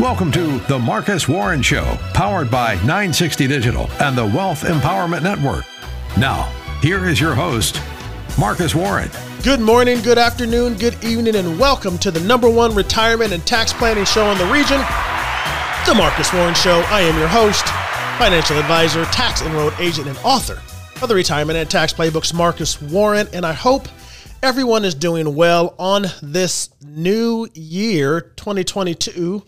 Welcome to The Marcus Warren Show, powered by 960 Digital and the Wealth Empowerment Network. Now, here is your host, Marcus Warren. Good morning, good afternoon, good evening, and welcome to the number one retirement and tax planning show in the region, The Marcus Warren Show. I am your host, financial advisor, tax enrolled agent, and author of the Retirement and Tax Playbooks, Marcus Warren, and I hope everyone is doing well on this new year, 2022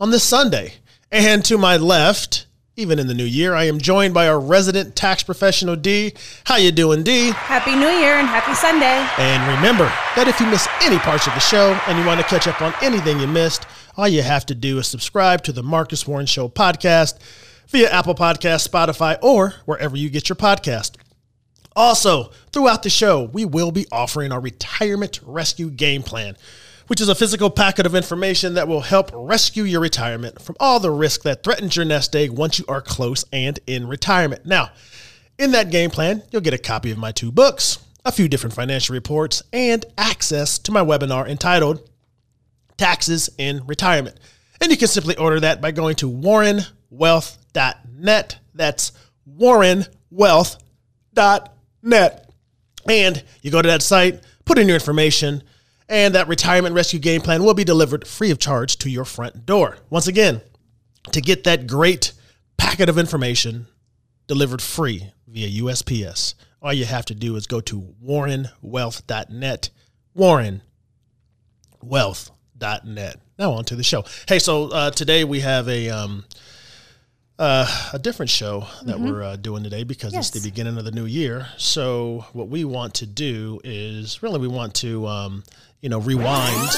on this Sunday. And to my left, even in the new year, I am joined by our resident tax professional D. How you doing, D? Happy New Year and happy Sunday. And remember that if you miss any parts of the show and you want to catch up on anything you missed, all you have to do is subscribe to the Marcus Warren Show podcast via Apple Podcast, Spotify, or wherever you get your podcast. Also, throughout the show, we will be offering our retirement rescue game plan which is a physical packet of information that will help rescue your retirement from all the risk that threatens your nest egg once you are close and in retirement. Now, in that game plan, you'll get a copy of my two books, a few different financial reports, and access to my webinar entitled Taxes in Retirement. And you can simply order that by going to warrenwealth.net. That's warrenwealth.net. And you go to that site, put in your information, and that retirement rescue game plan will be delivered free of charge to your front door. Once again, to get that great packet of information delivered free via USPS, all you have to do is go to warrenwealth.net. Warrenwealth.net. Now on to the show. Hey, so uh, today we have a um, uh, a different show that mm-hmm. we're uh, doing today because yes. it's the beginning of the new year. So what we want to do is really we want to um, you know, rewind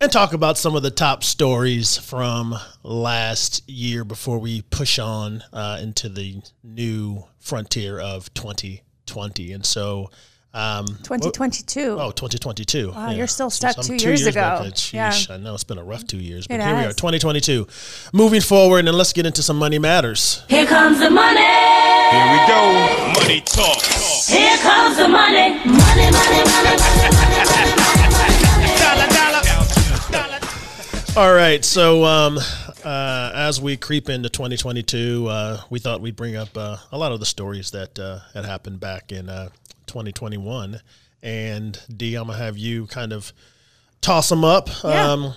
and talk about some of the top stories from last year before we push on uh, into the new frontier of 2020. And so, um, 2022. Oh, 2022. Wow, yeah. you're still stuck so two, two, years, years ago. Sheesh, yeah. I know it's been a rough two years, but it here has. we are, 2022. Moving forward, and let's get into some money matters. Here comes the money. Here we go. Money talk. Here comes the money. Money, money, money, money, All right, so um, uh, as we creep into 2022, uh, we thought we'd bring up uh, a lot of the stories that uh, had happened back in uh, 2021. And D, I'm gonna have you kind of toss them up. Yeah. Um,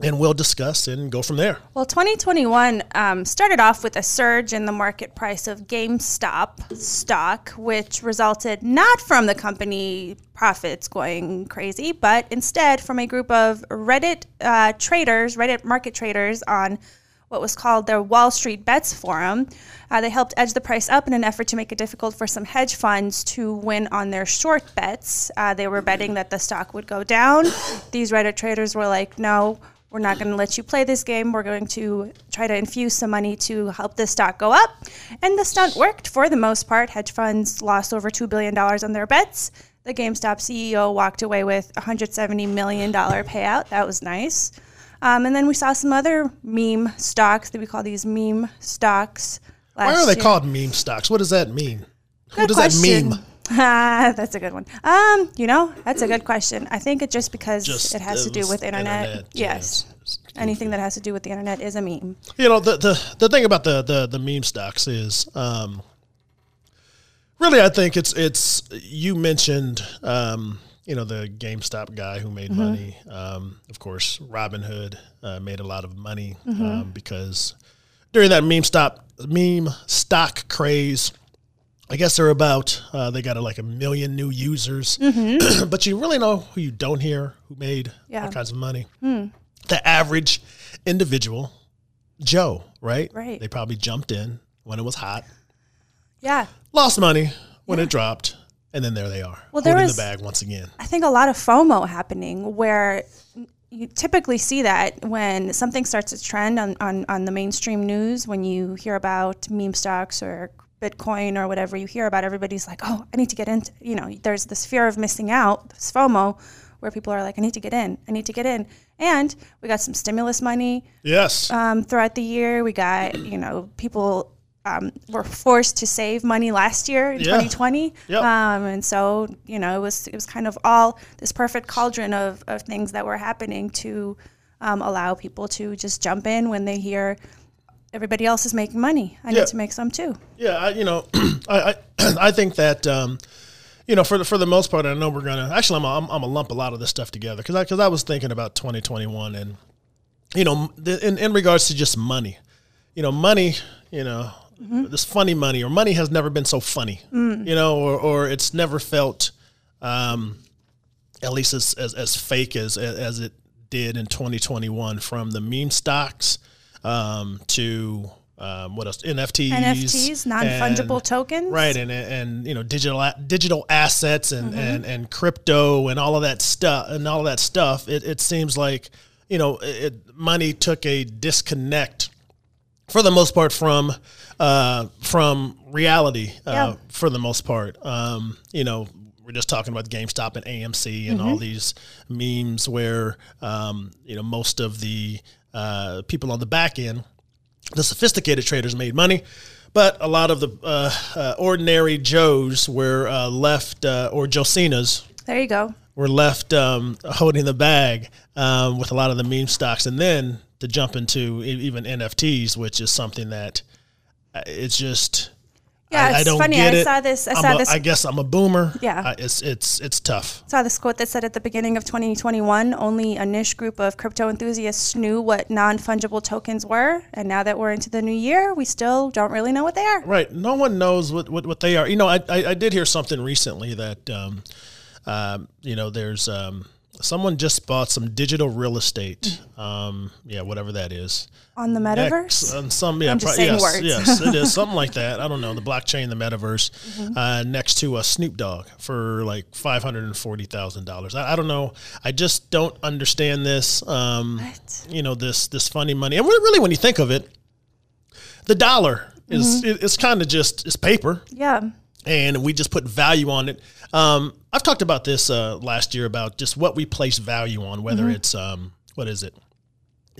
and we'll discuss and go from there. Well, 2021 um, started off with a surge in the market price of GameStop stock, which resulted not from the company profits going crazy, but instead from a group of Reddit uh, traders, Reddit market traders on what was called their Wall Street Bets Forum. Uh, they helped edge the price up in an effort to make it difficult for some hedge funds to win on their short bets. Uh, they were betting that the stock would go down. These Reddit traders were like, no, we're not going to let you play this game. We're going to try to infuse some money to help the stock go up. And the stunt worked for the most part. Hedge funds lost over $2 billion on their bets. The GameStop CEO walked away with $170 million payout. That was nice. Um, and then we saw some other meme stocks that we call these meme stocks. Why are they year. called meme stocks? What does that mean? Good what does question. that mean? Ah, that's a good one. Um, you know, that's a good question. I think it's just because just, it has to do with internet. internet yes. yes. Anything that has to do with the internet is a meme. You know, the the, the thing about the, the, the meme stocks is um, really I think it's it's you mentioned um, you know, the GameStop guy who made mm-hmm. money. Um, of course, Robinhood uh, made a lot of money mm-hmm. Um, because during that meme stop meme stock craze I guess they're about uh, they got a, like a million new users, mm-hmm. but you really know who you don't hear who made yeah. all kinds of money. Mm. The average individual, Joe, right? Right. They probably jumped in when it was hot. Yeah. Lost money when yeah. it dropped, and then there they are, well, there was, the bag once again. I think a lot of FOMO happening where you typically see that when something starts to trend on, on, on the mainstream news, when you hear about meme stocks or Bitcoin or whatever you hear about, everybody's like, oh, I need to get into, you know, there's this fear of missing out, this FOMO, where people are like, I need to get in, I need to get in. And we got some stimulus money. Yes. Um, throughout the year, we got, you know, people um, were forced to save money last year in yeah. 2020. Yep. Um, and so, you know, it was, it was kind of all this perfect cauldron of, of things that were happening to um, allow people to just jump in when they hear everybody else is making money. I Yeah. need to make some too. Yeah, I, you know, I, I I think that um, you know for the for the most part, I know we're gonna actually I'm a, I'm, lump a lot of this stuff together because I because I was thinking about 2021 and you know the, in in regards to just money, you know, money, you know. This funny money, or money has never been so funny, you know, or, or it's never felt, um, at least as, as, as fake as as it did in 2021 from the meme stocks um, to um, what else? NFTs NFTs, non fungible tokens. right and and you know digital digital assets and, and and crypto and all of that stuff and all of that stuff. It, it seems like you know it, money took a disconnect for the most part from uh, from reality uh, Yeah. for the most part um, you know we're just talking about GameStop and AMC and Mm-hmm. all these memes where um, you know most of the uh, people on the back end the sophisticated traders made money, but a lot of the uh, uh, ordinary Joes were uh, left, uh, or Josinas There you go. were left um, holding the bag um, with a lot of the meme stocks, and then to jump into even NFTs, which is something that it's just. Yeah, I, I it's don't funny. get I saw this. I I'm saw a- this. I guess I'm a boomer. Yeah. I, it's it's it's tough. saw this quote that said at the beginning of 2021, only a niche group of crypto enthusiasts knew what non fungible tokens were. And now that we're into the new year, we still don't really know what they are. Right. No one knows what, what, what they are. You know, I, I, I did hear something recently that, um, um, you know, there's um, someone just bought some digital real estate. Um, yeah, whatever that is. On the metaverse? and some, yeah, I'm just pro- yes, words. yes, it is something like that. I don't know the blockchain, the metaverse, Mm-hmm. uh, next to a Snoop Dogg for like five hundred and forty thousand dollars. I, I don't know. I just don't understand this. Um, you know this this funny money, and really, when you think of it, the dollar is Mm-hmm. it, it's kind of just it's paper Yeah. And we just put value on it. Um, I've talked about this uh, last year about just what we place value on, whether Mm-hmm. it's um, what is it,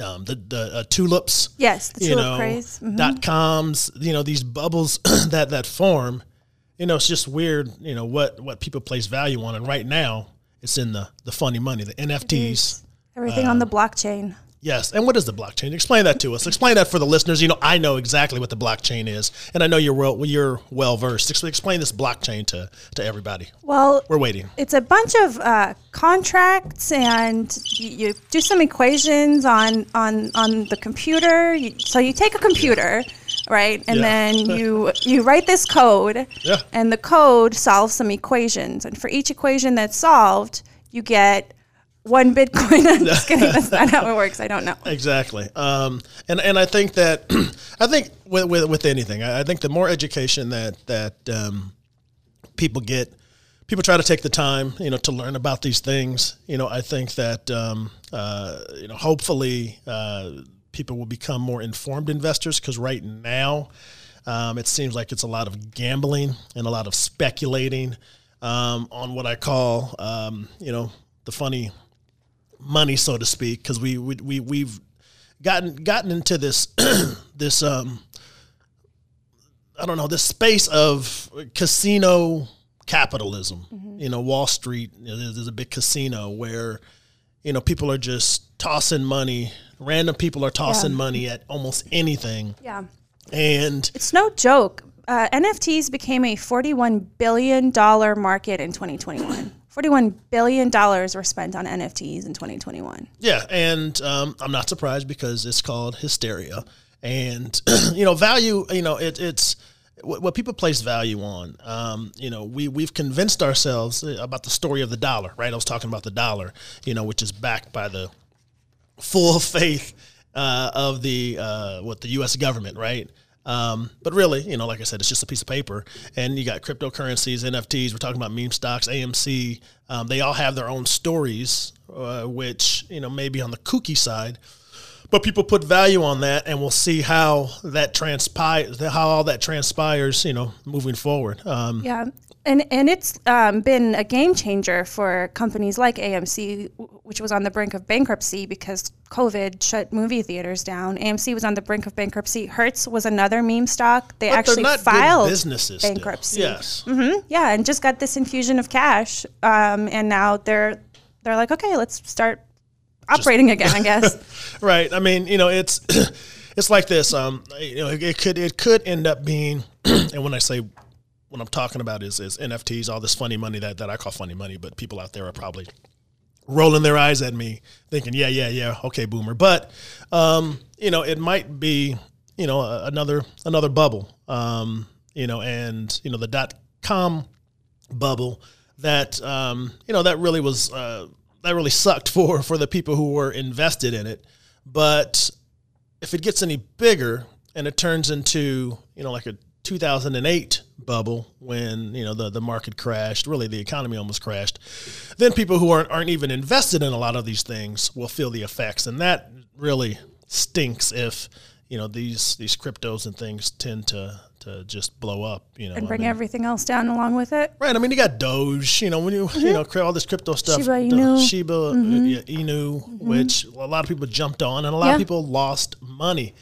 um, the the uh, tulips, Yes, the you tulip know, craze. Mhm. dot coms, you know, these bubbles that that form. You know, it's just weird. You know what what people place value on, and right now it's in the the funny money, the NFTs. Everything on the blockchain. Yes, and what is the blockchain? Explain that to us. Explain that for the listeners. You know, I know exactly what the blockchain is, and I know you're well you're well versed. Explain, this blockchain to to everybody. Well, We're waiting. it's a bunch of uh, contracts, and you, you do some equations on on on the computer. You, so you take a computer, right, and Yeah. then you you write this code, Yeah. and the code solves some equations. And for each equation that's solved, you get one Bitcoin. I'm just kidding. That's not how it works. I don't know. Exactly. Um, and and I think that I think with with, with anything, I, I think the more education that that um, people get, people try to take the time, you know, to learn about these things. You know, I think that um, uh, you know, hopefully, uh, people will become more informed investors because right now, um, it seems like it's a lot of gambling and a lot of speculating um, on what I call, um, you know, the funny money, so to speak, because we, we we we've gotten gotten into this this um I don't know this space of casino capitalism. You know, Wall Street. You know, there's, a big casino where you know people are just tossing money. Random people are tossing Yeah. money at almost anything, Yeah. and It's no joke. Uh, NFTs became a $41 billion market in 2021. $41 billion were spent on NFTs in 2021. Yeah, and um, I'm not surprised because it's called hysteria, and you know, value. You know, it, it's what, what people place value on. Um, you know, we we've convinced ourselves about the story of the dollar, right? I was talking about the dollar, you know, which is backed by the full faith uh, of the uh, what the U.S. government, right? Um, but really, you know, like I said, it's just a piece of paper, and you got cryptocurrencies, NFTs. We're talking about meme stocks, AMC. Um, they all have their own stories, uh, which you know maybe on the kooky side, but people put value on that, and we'll see how that transpires, how all that transpires, you know, moving forward. Um, Yeah. And, and it's um, been a game changer for companies like AMC, which was on the brink of bankruptcy because COVID shut movie theaters down. AMC was on the brink of bankruptcy. Hertz was another meme stock. They but actually filed businesses. still. bankruptcy. Yes. yeah, and just got this infusion of cash, um, and now they're they're like, okay, let's start operating again, I guess. right. I mean, you know, it's it's like this. Um, you know, it, it could it could end up being, and when I say what I'm talking about is is NFTs, all this funny money that that I call funny money, but people out there are probably rolling their eyes at me, thinking, yeah, yeah, yeah, okay, boomer. But um, you know, it might be you know another another bubble. Um, you know, and you know the dot com bubble that um, you know that really was uh, that really sucked for for the people who were invested in it. But if it gets any bigger and it turns into you know like a 2008 bubble when you know the the market crashed, really the economy almost crashed, then people who aren't aren't even invested in a lot of these things will feel the effects, and that really stinks if you know these these cryptos and things tend to to just blow up. You know, And I bring mean- everything else down along with it. Right. I mean, you got Doge. You know, when you you know all this crypto stuff, Mm-hmm. Shiba Inu. Mm-hmm. Shiba yeah, Inu, which a lot of people jumped on, and a lot Yeah. of people lost money.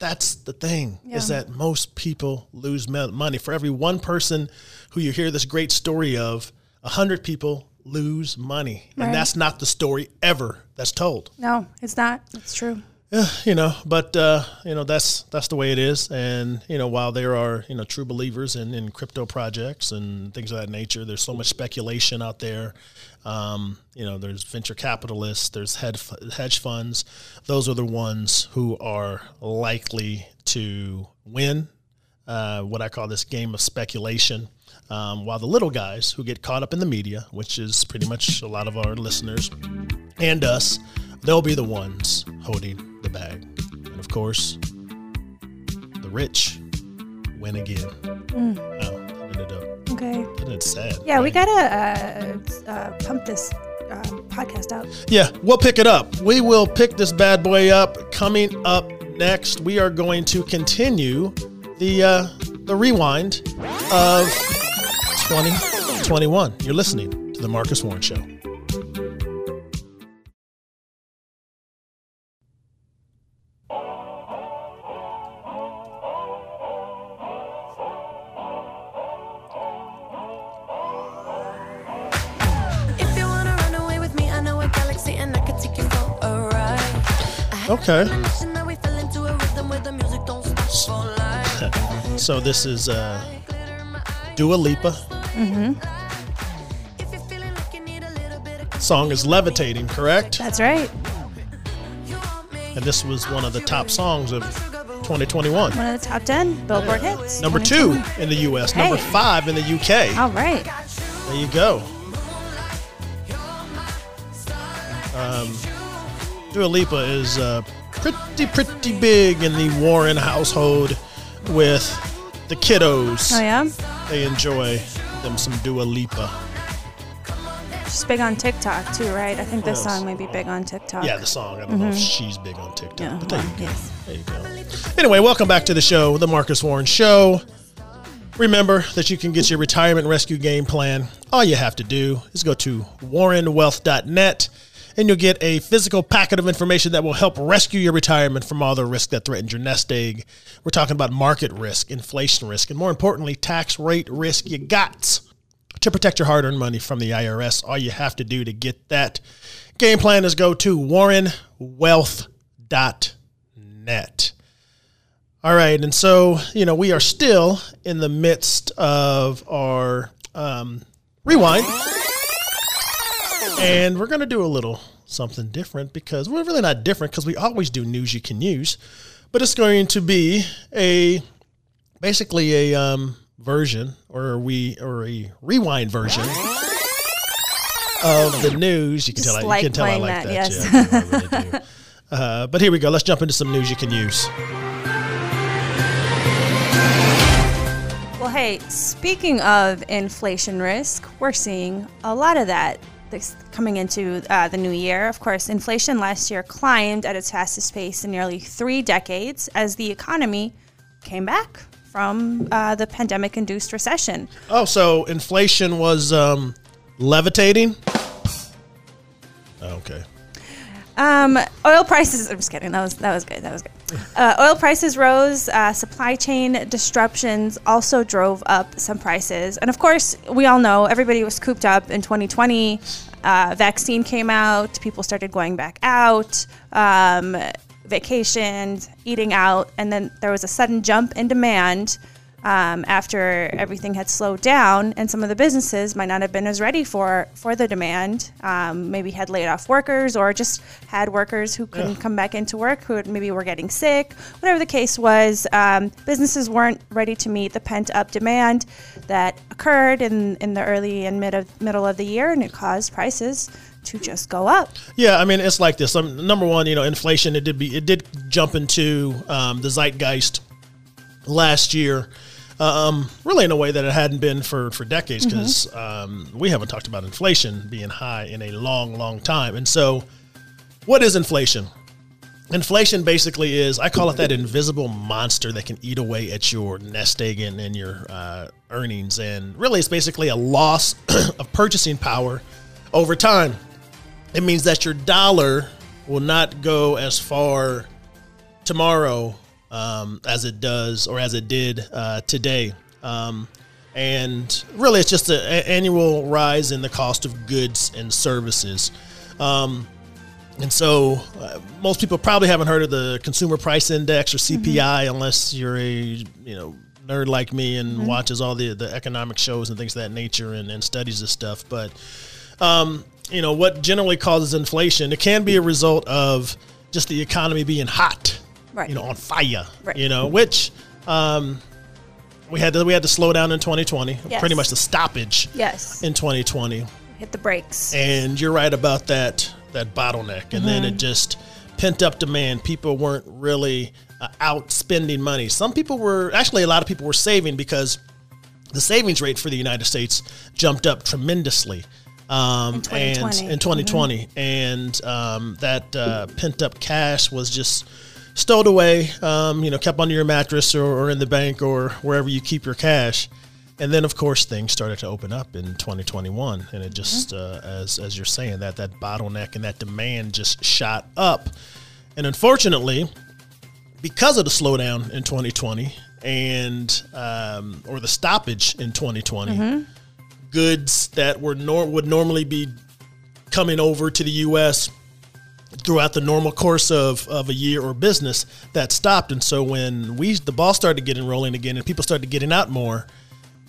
That's the thing is that most people lose money. For every one person who you hear this great story of, a hundred people lose money, Right. and that's not the story ever that's told No, it's not. It's true. Yeah, you know but uh, you know that's that's the way it is and you know while there are you know true believers in, in crypto projects and things of that nature there's so much speculation out there um, you know there's venture capitalists there's hedge, funds those are the ones who are likely to win uh, what I call this game of speculation. Um, while the little guys who get caught up in the media, which is pretty much a lot of our listeners and us, they'll be the ones holding the bag. And of course, the rich win again. Oh, that ended up, Okay. that ended sad. Yeah, we gotta uh, uh, pump this uh, podcast out. Yeah, we'll pick it up. We will pick this bad boy up. Coming up next, we are going to continue the uh, the rewind of 2021. You're listening to the Marcus Warren Show. Life. So this is uh, Dua Lipa. If you're feeling like you need a little bit of Song is Levitating, correct? That's right. you want me. And this was one of the top songs of 2021. One of the top 10 Billboard hits. Number two in the U.S., number five in the U.K. All right. There you go. Um, Dua Lipa is uh, pretty, pretty big in the Warren household with the kiddos. Oh, yeah? They enjoy them some Dua Lipa. She's big on TikTok, too, right? I think this Yes. song may be big on TikTok. Yeah, the song. I don't know if mm-hmm. she's big on TikTok, Yeah, but there you well, go. yes. There you go. Anyway, welcome back to the show, The Marcus Warren Show. Remember that you can get your retirement rescue game plan. All you have to do is go to warrenwealth.net and you'll get a physical packet of information that will help rescue your retirement from all the risk that threatens your nest egg. We're talking about market risk, inflation risk, and more importantly, tax rate risk. You got to protect your hard earned money from the IRS. All you have to do to get that game plan is go to warrenwealth.net. All right. And so, you know, we are still in the midst of our um, rewind. And we're going to do a little something different because we're really not different because we always do news you can use. But it's going to be a basically a um, version or we or a rewind version of the news. You can Just tell I, you can tell I like that, that. yes. Yeah, I really. Uh, but here we go. Let's jump into some news you can use. Well, hey, speaking of inflation risk, we're seeing a lot of that this coming into uh, the new year. Of course, inflation last year climbed at its fastest pace in nearly three decades as the economy came back from uh, the pandemic induced recession. Oh, so inflation was um, levitating. Oh, Okay. Um, oil prices. I'm just kidding. That was that was good. That was good. uh, oil prices rose. Uh, supply chain disruptions also drove up some prices. And of course, we all know everybody was cooped up in 2020. Uh, vaccine came out. People started going back out, um, vacationed, eating out. And then there was a sudden jump in demand um, after everything had slowed down, and some of the businesses might not have been as ready for for the demand. Um, maybe had laid off workers, or just had workers who couldn't come back into work, who maybe were getting sick. Whatever the case was, um, businesses weren't ready to meet the pent up demand that occurred in in the early and mid of, middle of the year, and it caused prices to just go up. Yeah, I mean it's like this. Um, number one, you know, inflation. It did be it did jump into um, the zeitgeist last year, um, really in a way that it hadn't been for for decades because um, we haven't talked about inflation being high in a long, long time. And so, what is inflation? Inflation basically is I call it that invisible monster that can eat away at your nest egg and, and your uh, earnings, and really it's basically a loss of purchasing power over time it means that your dollar will not go as far tomorrow um, as it does or as it did uh, today. Um, and really, it's just an annual rise in the cost of goods and services. Um, and so, uh, most people probably haven't heard of the Consumer Price Index or CPI unless you're a you know nerd like me and watches all the the economic shows and things of that nature and, and studies this stuff. But um, you know what generally causes inflation? It can be a result of just the economy being hot, Right. You know, on fire. Right. You know, which um, we had to we had to slow down in 2020. Yes. Pretty much the stoppage Yes, in 2020. hit the brakes. And you're right about that that bottleneck. And then it Mm-hmm. just pent up demand. People weren't really uh, out spending money. Some people were actually a lot of people were saving because the savings rate for the United States jumped up tremendously. Um, In 2020. And in 2020, and um, that uh, pent up cash was just stowed away, um, you know, kept under your mattress or, or in the bank or wherever you keep your cash. And then, of course, things started to open up in 2021, and it just, uh, as as you're saying, that that bottleneck and that demand just shot up. And unfortunately, because of the slowdown in 2020 and um, or the stoppage in 2020, goods that were nor- would normally be coming over to the U.S. throughout the normal course of, of a year or business that stopped. And so when we the ball started getting rolling again and people started getting out more,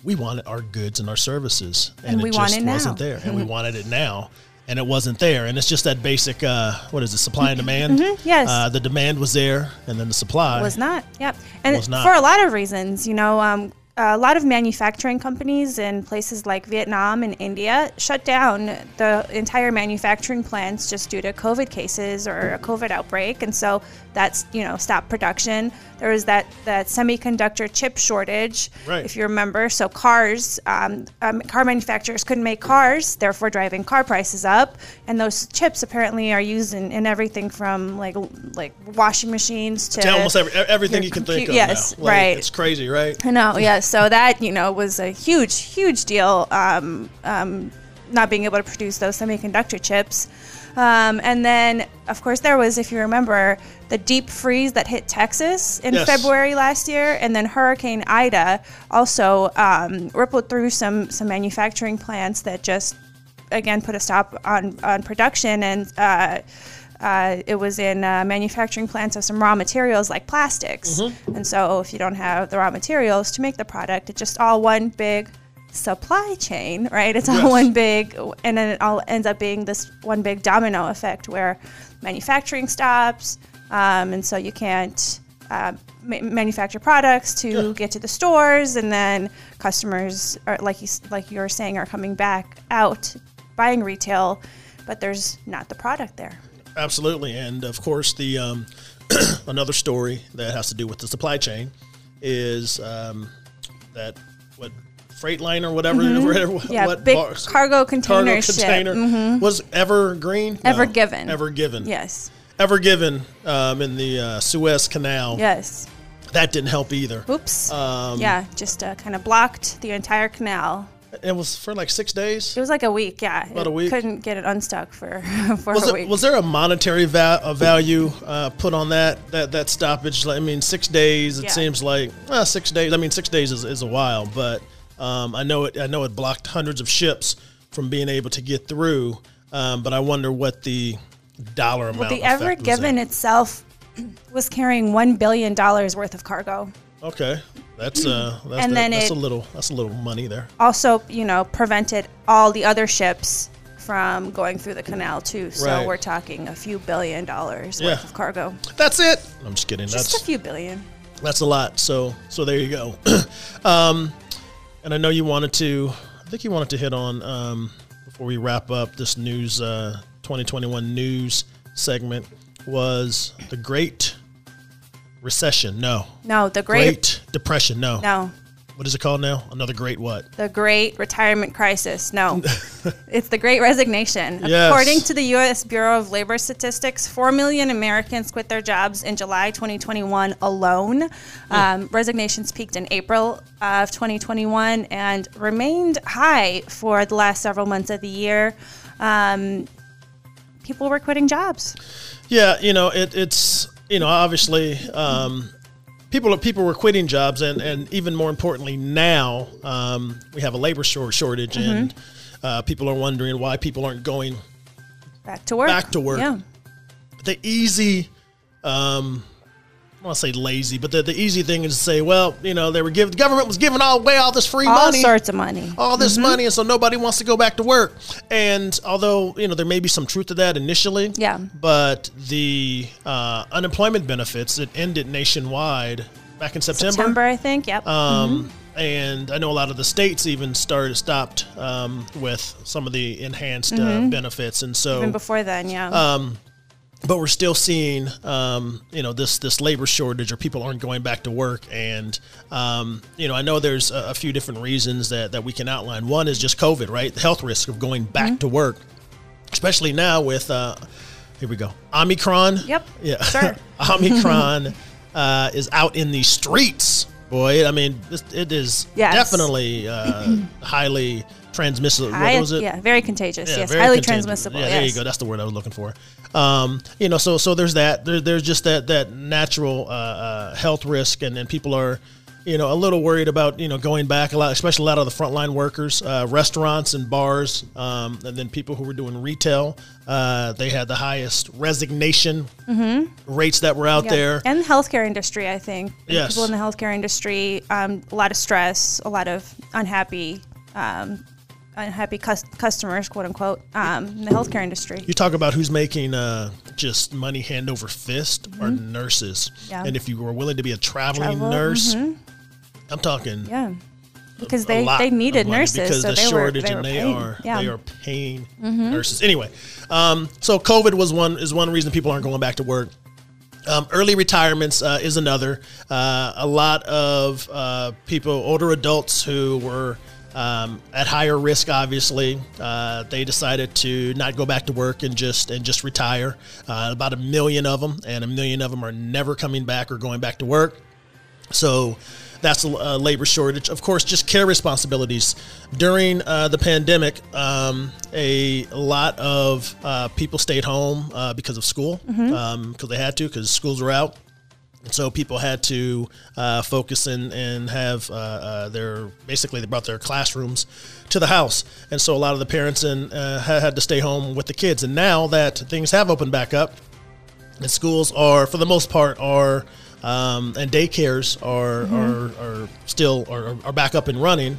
we wanted our goods and our services, and, And we it just wasn't there, and we wanted it now. And it wasn't there, and it's just that basic. Uh, what is it? Supply and demand. yes. Uh, the demand was there, and then the supply was not. Yep. And Was not. for a lot of reasons, you know, um, a lot of manufacturing companies in places like Vietnam and India shut down the entire manufacturing plants just due to COVID cases or a COVID outbreak, and so that's you know stopped production. There was that that semiconductor chip shortage, Right. if you remember. So cars, um, um, car manufacturers couldn't make cars, therefore driving car prices up. And those chips apparently are used in, in everything from like like washing machines to to almost every, everything you can think compu- of. yes. Like, right. It's crazy, right? I know, yeah. So that you know was a huge, huge deal. Um, um, not being able to produce those semiconductor chips, um, and then of course there was, if you remember, the deep freeze that hit Texas in Yes. February last year, and then Hurricane Ida also um, rippled through some some manufacturing plants that just again put a stop on on production and. Uh, uh, it was in uh, manufacturing plants of some raw materials like plastics. And so, if you don't have the raw materials to make the product, it's just all one big supply chain, right? It's all Yes. one big, and then it all ends up being this one big domino effect where manufacturing stops, um, and so you can't. Uh, ma- manufacture products to get to the stores, and then customers are like you like you're saying are coming back out buying retail, but there's not the product there. Absolutely, and of course, the um, another story that has to do with the supply chain is um, that what Freightliner, whatever, whatever Mm-hmm. Yeah, what big cargo container cargo ship. container was Evergreen, No, Ever Given. Ever Given, Yes. Ever Given um, in the uh, Suez Canal. Yes. That didn't help either. Oops. Um, yeah, just uh, kind of blocked the entire canal. It was for like six days. It was like a week, yeah. About It a week? Couldn't get it unstuck for for Was, a it, week. was there a monetary va- a value uh, put on that that that stoppage? Like, I mean, six days. It Yeah. seems like well, six days. I mean, six days is, is a while, but um, I know it. I know it blocked hundreds of ships from being able to get through. Um, but I wonder what the dollar amount. well, the Ever Given itself was carrying one billion dollars worth of cargo. Okay, that's uh, that's, And the- then that's a little that's a little money there. Also, you know, prevented all the other ships from going through the canal too. So Right. we're talking a few billion dollars Yeah. worth of cargo. That's it. I'm just kidding. Just that's a few billion. That's a lot. So so there you go. um, and I know you wanted to. I think you wanted to hit on um, before we wrap up this news uh, 2021 news segment was the Great Recession. No. No, the great, Great Depression. No. no, What is it called now? Another Great what? the great retirement crisis. No, it's the great resignation. Yes. According to the U.S. Bureau of Labor Statistics, 4 million Americans quit their jobs in July 2021 alone. Um, resignations peaked in April of 2021 and remained high for the last several months of the year. Um, people were quitting jobs. Yeah, you know, it, it's you know obviously um, people people were quitting jobs, and and even more importantly now um, we have a labor short shortage, and uh, people are wondering why people aren't going Back to work. Back to work. Yeah. the easy. Um, I want to say lazy, but the, the easy thing is to say, well, you know, they were giving the government was giving all away all this free All money, sorts of money. all this money, and so nobody wants to go back to work. And although you know there may be some truth to that initially, Yeah. but the uh, unemployment benefits that ended nationwide back in September. September, I think. Yep. Um, And I know a lot of the states even started stopped um, with some of the enhanced uh, benefits, and so Even before then, yeah. um, but we're still seeing um, you know this this labor shortage or people aren't going back to work and um, you know I know there's a, a few different reasons that, that we can outline one is just COVID right the health risk of going back Mm-hmm. to work especially now with uh, here we go Omicron Yep. yeah Sure. Omicron uh, is out in the streets boy I mean it is Yes. definitely uh, highly transmissible High- what was it Yeah, very contagious. yes, very highly contagious. transmissible. Yeah, there you go. That's the word I was looking for. Um, you know, so so there's that. There, there's just that that natural uh, uh, health risk, and, and people are, you know, a little worried about you know going back a lot, especially a lot of the frontline workers, uh, restaurants and bars, um, and then people who were doing retail. Uh, they had the highest resignation rates that were out Mm-hmm. There. And the healthcare industry, I think. Yes. People in the healthcare industry, um, a lot of stress, a lot of unhappy, um, unhappy cus- customers, quote unquote, um, in the healthcare industry. You talk about who's making uh, just money hand over fist are nurses. Mm-hmm. Yeah. And if you were willing to be a traveling Travel, nurse, I'm talking Yeah. Because a they, lot they needed nurses, because so the they shortage were, they and they paying. are yeah. Mm-hmm. they are paying nurses anyway. Um, so COVID was one is one reason people aren't going back to work. Um, early retirements uh, is another. Uh, a lot of uh, people, older adults who were um, at higher risk, obviously, uh, they decided to not go back to work and just and just retire. Uh, about a million of them, and a million of them are never coming back or going back to work. So that's a labor shortage. Of course, just care responsibilities. During uh, the pandemic, um, a lot of uh, people stayed home uh, because of school, because they had to, because schools were out. And so people had to uh, focus and, and have uh, uh, their basically they brought their classrooms to the house, and so a lot of the parents and uh, had to stay home with the kids. And now that things have opened back up, and schools are for the most part are um, and daycares are are, are still are, are back up and running.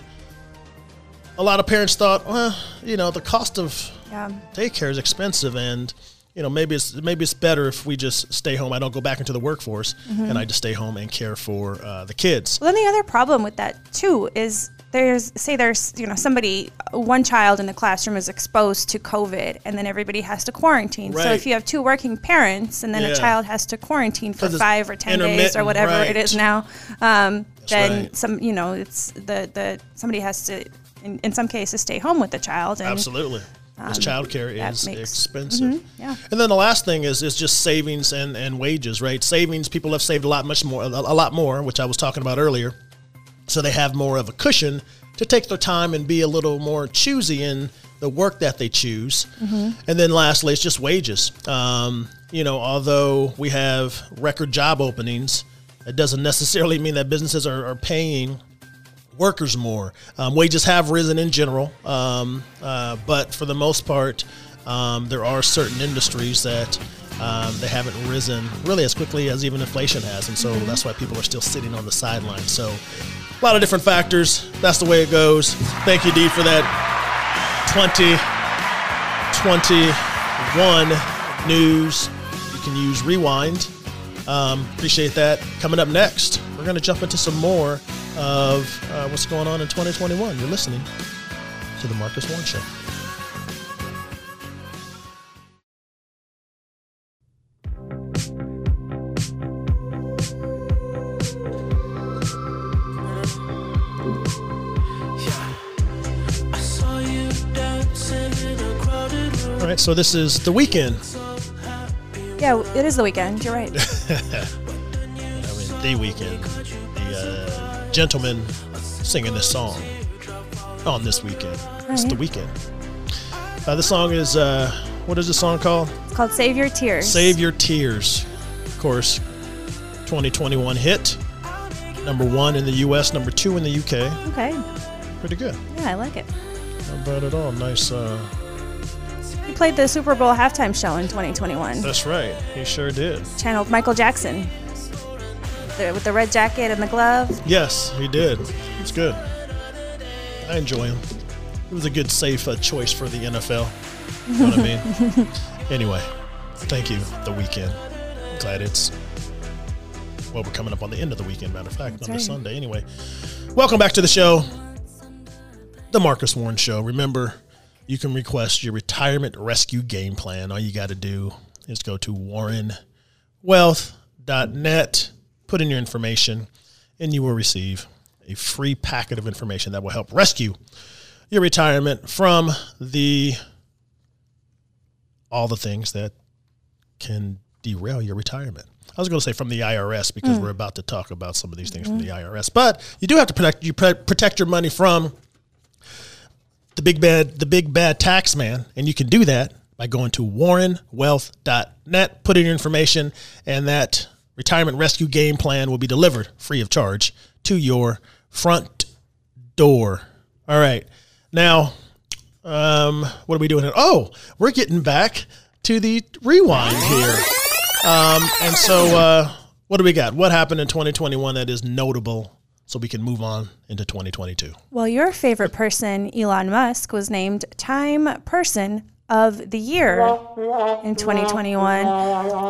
A lot of parents thought, well, you know, the cost of Yeah. daycare is expensive, and you know maybe it's maybe it's better if we just stay home. I don't go back into the workforce, and I just stay home and care for uh, the kids. Well, then the other problem with that too is there's say there's you know somebody one child in the classroom is exposed to COVID and then everybody has to quarantine. So if you have two working parents and then Yeah. a child has to quarantine for five or ten days or whatever right. it is now, um, then right. some you know it's the the somebody has to in, in some cases stay home with the child and Absolutely. Because um, childcare that is makes- expensive. Mm-hmm, yeah. And then the last thing is is just savings and, and wages, right? Savings, people have saved a lot much more a, a lot more, which I was talking about earlier. So they have more of a cushion to take their time and be a little more choosy in the work that they choose. Mm-hmm. And then lastly, it's just wages. Um, you know, although we have record job openings, it doesn't necessarily mean that businesses are, are paying workers more. Um, wages have risen in general, um, uh, but for the most part, um, there are certain industries that um, they haven't risen really as quickly as even inflation has, and so that's why people are still sitting on the sidelines. So, a lot of different factors. That's the way it goes. Thank you, Dee, for that 2021 news. You can use rewind. Um, appreciate that. Coming up next, we're going to jump into some more of uh, what's going on in 2021. You're listening to the Marcus Warren Show. All right, so this is the Weeknd. Yeah, it is the weekend. You're right. I mean, the weekend. Gentleman singing this song on this weekend. It's the weekend. Uh, the song is uh, what is the song called? It's called Save Your Tears. Save Your Tears. Of course, 2021 hit. Number one in the U.S., number two in the U.K. Okay. Pretty good. Yeah, I like it. Not bad at all. Nice. Uh, He played the Super Bowl halftime show in 2021. that's right. He sure did. Channeled Michael Jackson. The, with the red jacket and the glove. Yes, he did. It's good. I enjoy him. It was a good, safe uh, choice for the NFL. You know what I mean? Anyway, thank you. The Weeknd. Glad it's. Well, we're coming up on the end of the weekend, matter of fact, on right. the Sunday. Anyway, welcome back to the show, The Marcus Warren Show. Remember, you can request your retirement rescue game plan. All you got to do is go to warrenwealth.net, put in your information, and you will receive a free packet of information that will help rescue your retirement from the all the things that can derail your retirement. I was going to say from the IRS because hmm. we're about to talk about some of these things from the mm-hmm. IRS, but you do have to protect you protect your money from the big bad the big bad tax man, and you can do that by going to warrenwealth.net, put in your information, and that retirement rescue game plan will be delivered free of charge to your front door. All right. Now, um, what are we doing? Here? Oh, we're getting back to the rewind here. Um, and so, uh, what do we got? What happened in 2021 that is notable so we can move on into 2022? Well, your favorite person, Elon Musk, was named Time Person of the Year in 2021.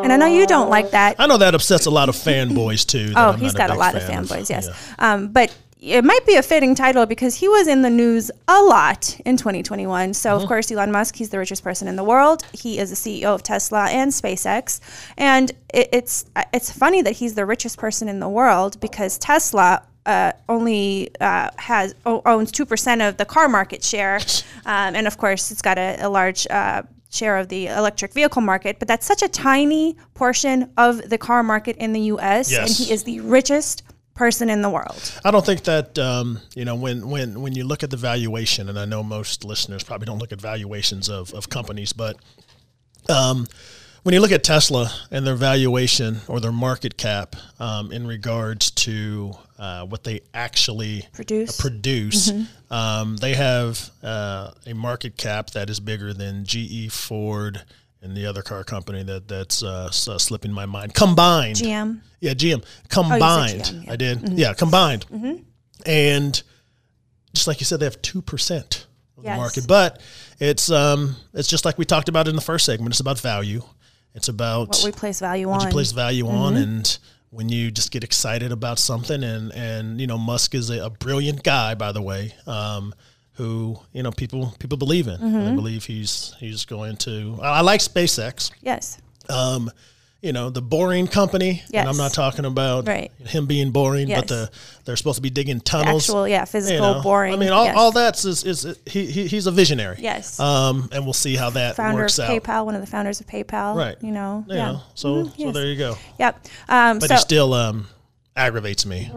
And I know you don't like that. I know that upsets a lot of fanboys too. Oh, I'm he's got a big lot of fanboys, yes. yeah. Um, but it might be a fitting title because he was in the news a lot in 2021. So, Mm-hmm. of course, Elon Musk, he's the richest person in the world. He is the CEO of Tesla and SpaceX. And it, it's, it's funny that he's the richest person in the world because Tesla uh, only uh, has o- owns two percent of the car market share, um, and of course, it's got a, a large uh, share of the electric vehicle market. But that's such a tiny portion of the car market in the U.S. Yes. and he is the richest person in the world. I don't think that um, you know when when when you look at the valuation, and I know most listeners probably don't look at valuations of of companies, but um, when you look at Tesla and their valuation or their market cap um, in regards to uh, what they actually Produce. produce, um, they have uh, a market cap that is bigger than GE, Ford, and the other car company that that's uh, uh, slipping my mind combined. GM. Yeah, GM combined. GM, yeah. Mm-hmm. I did. Yeah, combined. And just like you said, they have two percent of Yes. the market. But it's um it's just like we talked about in the first segment. It's about value. It's about What we place value what on. you place value on, Mm-hmm. and when you just get excited about something. And and you know, Musk is a, a brilliant guy, by the way. Um, who you know people people believe in. Mm-hmm. They believe he's he's going to. I I like SpaceX yes. um, you know, the boring company. And I'm not talking about Right. him being boring, Yes. but the they're supposed to be digging tunnels. Actual, yeah, you physical, know. boring. I mean, all, yes. all that's is, is he, he he's a visionary. Yes. Um, and we'll see how that Founder of works out. PayPal, one of the founders of PayPal. Right. You know. You yeah. know, so Mhm, so yes. there you go. Yep. Um, But so he's still um aggravates me.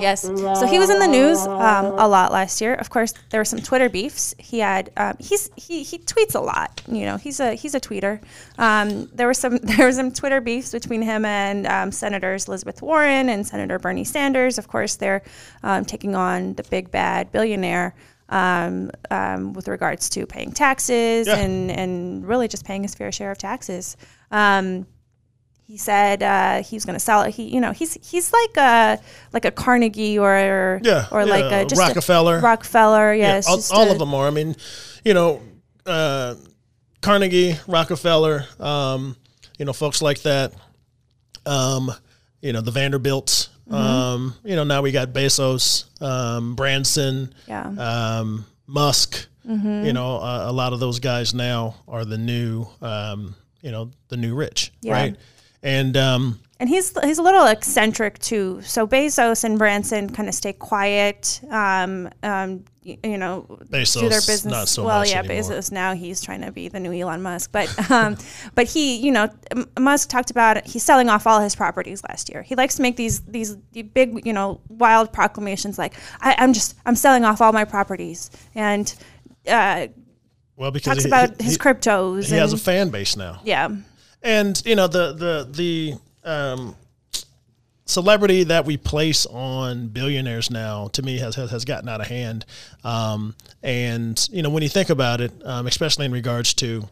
Yes. So he was in the news um, a lot last year. Of course, there were some Twitter beefs. He had um, he's he, he tweets a lot. You know, he's a he's a tweeter. Um, there were some there were some Twitter beefs between him and um, Senators Elizabeth Warren and Senator Bernie Sanders. Of course, they're um, taking on the big bad billionaire. Um, um, with regards to paying taxes Yeah. and, and really just paying his fair share of taxes. Um, he said uh, he was going to sell it. He, you know, he's he's like a like a Carnegie or Yeah, or like a just a- Rockefeller. Rockefeller, yes, all, all a- of them are. I mean, you know, uh, Carnegie, Rockefeller, um, you know, folks like that. Um, you know, the Vanderbilts. Mm-hmm. Um, you know, now we got Bezos, um, Branson, Yeah. um, Musk. Mm-hmm. You know, uh, a lot of those guys now are the new, um, you know, the new rich, Yeah. right? And um, and he's he's a little eccentric too. So Bezos and Branson kind of stay quiet. Um, um, you know, do their business. not so well, yeah, anymore. Bezos now he's trying to be the new Elon Musk, but um, but he, you know, Musk talked about. He's selling off all his properties last year. He likes to make these these big, you know, wild proclamations like I, I'm just I'm selling off all my properties and. Uh, well, because he talks he- about he- his he- cryptos he and has a fan base now. yeah, and you know the the the um, celebrity that we place on billionaires now to me has has, has gotten out of hand. Um, and you know when you think about it um, especially in regards to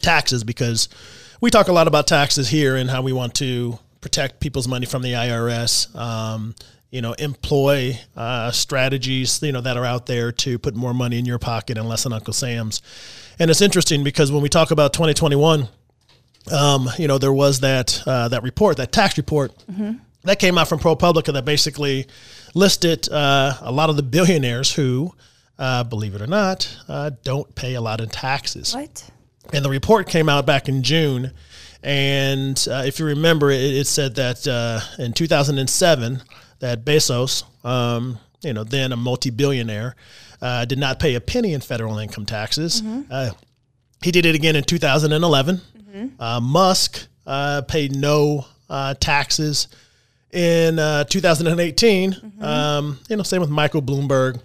taxes because we talk a lot about taxes here and how we want to protect people's money from the IRS um, you know employ uh, strategies you know that are out there to put more money in your pocket and less in Uncle Sam's. And it's interesting because when we talk about 2021 um, you know, there was that uh, that report, that tax report that came out from ProPublica that basically listed uh, a lot of the billionaires who, uh, believe it or not, uh, don't pay a lot in taxes. what? And the report came out back in June. And uh, if you remember, it, it said that uh, in 2007, that Bezos, um, you know, then a multi-billionaire, uh, did not pay a penny in federal income taxes. Uh, he did it again in 2011. Uh, Musk uh, paid no uh, taxes in uh, 2018. Um, you know, same with Michael Bloomberg.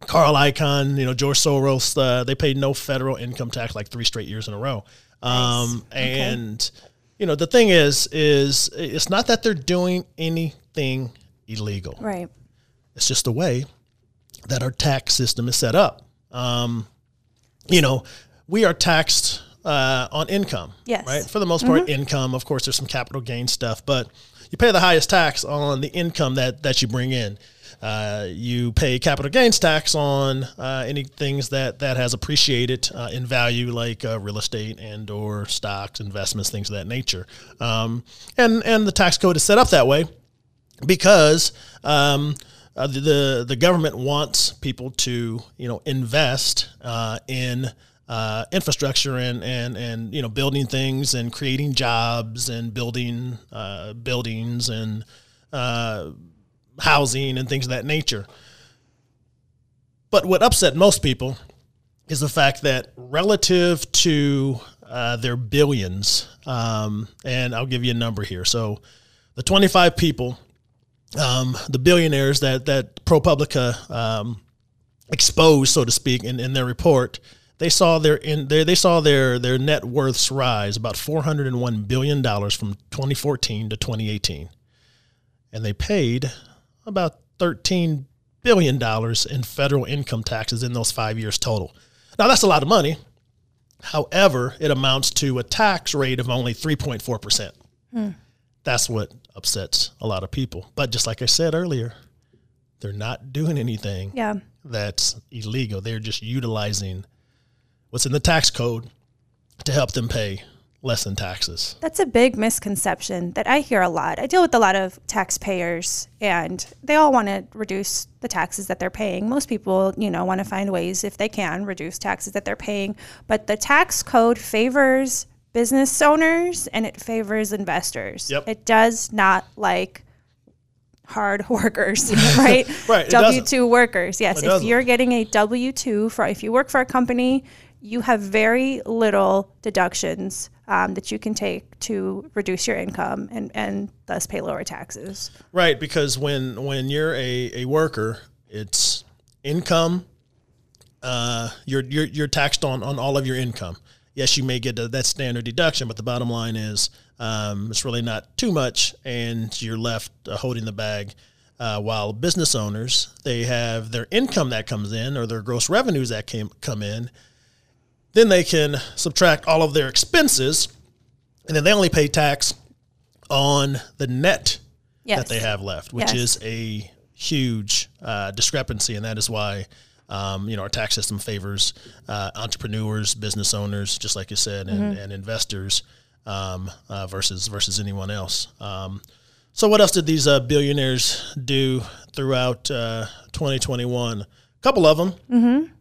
Carl Icahn, you know, George Soros, uh, they paid no federal income tax like three straight years in a row. Um, And, you know, the thing is, is it's not that they're doing anything illegal. Right. It's just the way that our tax system is set up. Um, you know, we are taxed uh, on income. Yes. Right. For the most part, income. Of course, there's some capital gain stuff, but you pay the highest tax on the income that that you bring in. Uh, you pay capital gains tax on uh, any things that that has appreciated uh, in value, like uh, real estate and or stocks, investments, things of that nature. Um, and and the tax code is set up that way because um, uh, the, the the government wants people to you know invest uh, in uh, infrastructure and and and you know building things and creating jobs and building uh, buildings and uh, housing and things of that nature. But what upset most people is the fact that relative to uh, their billions, um, and I'll give you a number here. So the 25 people um, the billionaires that that ProPublica um, exposed, so to speak, in, in their report, they saw their in their, they saw their their net worths rise about 401 billion dollars from 2014 to 2018, and they paid about 13 billion dollars in federal income taxes in those five years total. Now that's a lot of money. However, it amounts to a tax rate of only 3.4 percent hmm. that's what upsets a lot of people. But just like I said earlier, they're not doing anything Yeah. that's illegal. They're just utilizing what's in the tax code to help them pay less in taxes. That's a big misconception that I hear a lot. I deal with a lot of taxpayers and they all want to reduce the taxes that they're paying. Most people, you know, want to find ways if they can reduce taxes that they're paying, but the tax code favors business owners and it favors investors. Yep. It does not like hard workers, right? Right, W two workers. Yes. It if doesn't. you're getting a W two for if you work for a company, you have very little deductions um, that you can take to reduce your income and, and thus pay lower taxes. Right, because when when you're a, a worker, it's income. Uh, you're you're you're taxed on on all of your income. Yes, you may get that standard deduction, but the bottom line is um, it's really not too much, and you're left uh, holding the bag. Uh, while business owners, they have their income that comes in or their gross revenues that came come in, then they can subtract all of their expenses, and then they only pay tax on the net Yes. that they have left, which Yes. is a huge uh, discrepancy, and that is why um, you know our tax system favors uh, entrepreneurs, business owners, just like you said, and, Mm-hmm. and investors um, uh, versus versus anyone else. Um, so, what else did these uh, billionaires do throughout uh, 2021? A couple of them Mm-hmm.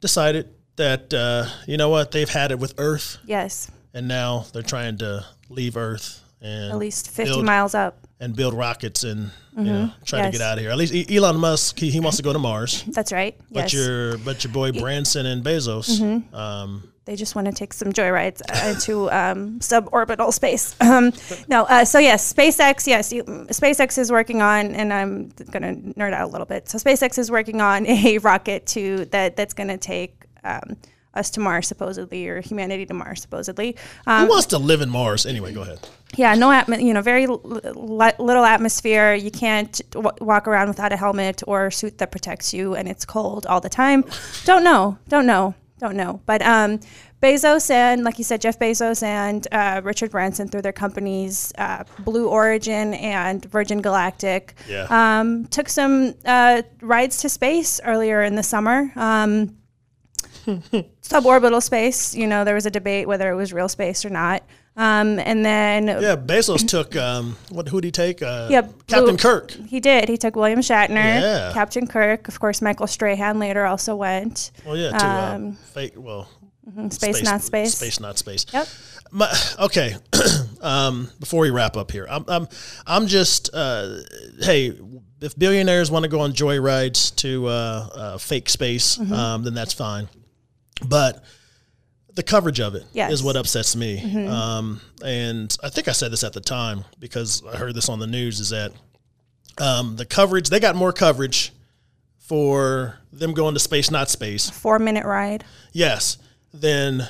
decided that uh, you know what they've had it with Earth, Yes, and now they're trying to leave Earth and at least 50 build- miles up. and build rockets and you know try Mm-hmm. Yes. to get out of here. At least Elon Musk he, he wants to go to Mars, That's right. but yes. Mm-hmm. your but your boy Branson and Bezos, um, they just want to take some joyrides uh, into um, suborbital space. Um, no, uh, so yes, SpaceX. Yes, you, SpaceX is working on, and I'm going to nerd out a little bit. So SpaceX is working on a rocket to that that's going to take um, us to Mars, supposedly, or humanity to Mars, supposedly. Um, who wants to live in Mars anyway? Go ahead. yeah, no, atmo- you know, very l- li- little atmosphere. You can't w- walk around without a helmet or suit that protects you, and it's cold all the time. Don't know, don't know, don't know. But um, Bezos and, like you said, Jeff Bezos and uh, Richard Branson, through their companies, uh, Blue Origin and Virgin Galactic, Yeah. um, took some uh, rides to space earlier in the summer. Um, suborbital space, you know, there was a debate whether it was real space or not. Um, and then Yeah, Bezos took um, what? Who did he take? Uh, Yeah, Captain Blue- Kirk. He did. He took William Shatner, Yeah. Captain Kirk. Of course, Michael Strahan later also went. Well, yeah, to uh, Um, fake. Well, Space, not space. Space, not space. Yep. My, okay. um, before we wrap up here, I'm I'm, I'm just uh, hey, if billionaires want to go on joyrides to uh, uh, fake space, Mm-hmm. um, then that's fine. But the coverage of it is Yes. Mm-hmm. what upsets me. Um, and I think I said this at the time because I heard this on the news. Is that um, the coverage? They got more coverage for them going to space, not space. Four minute ride. Yes, Then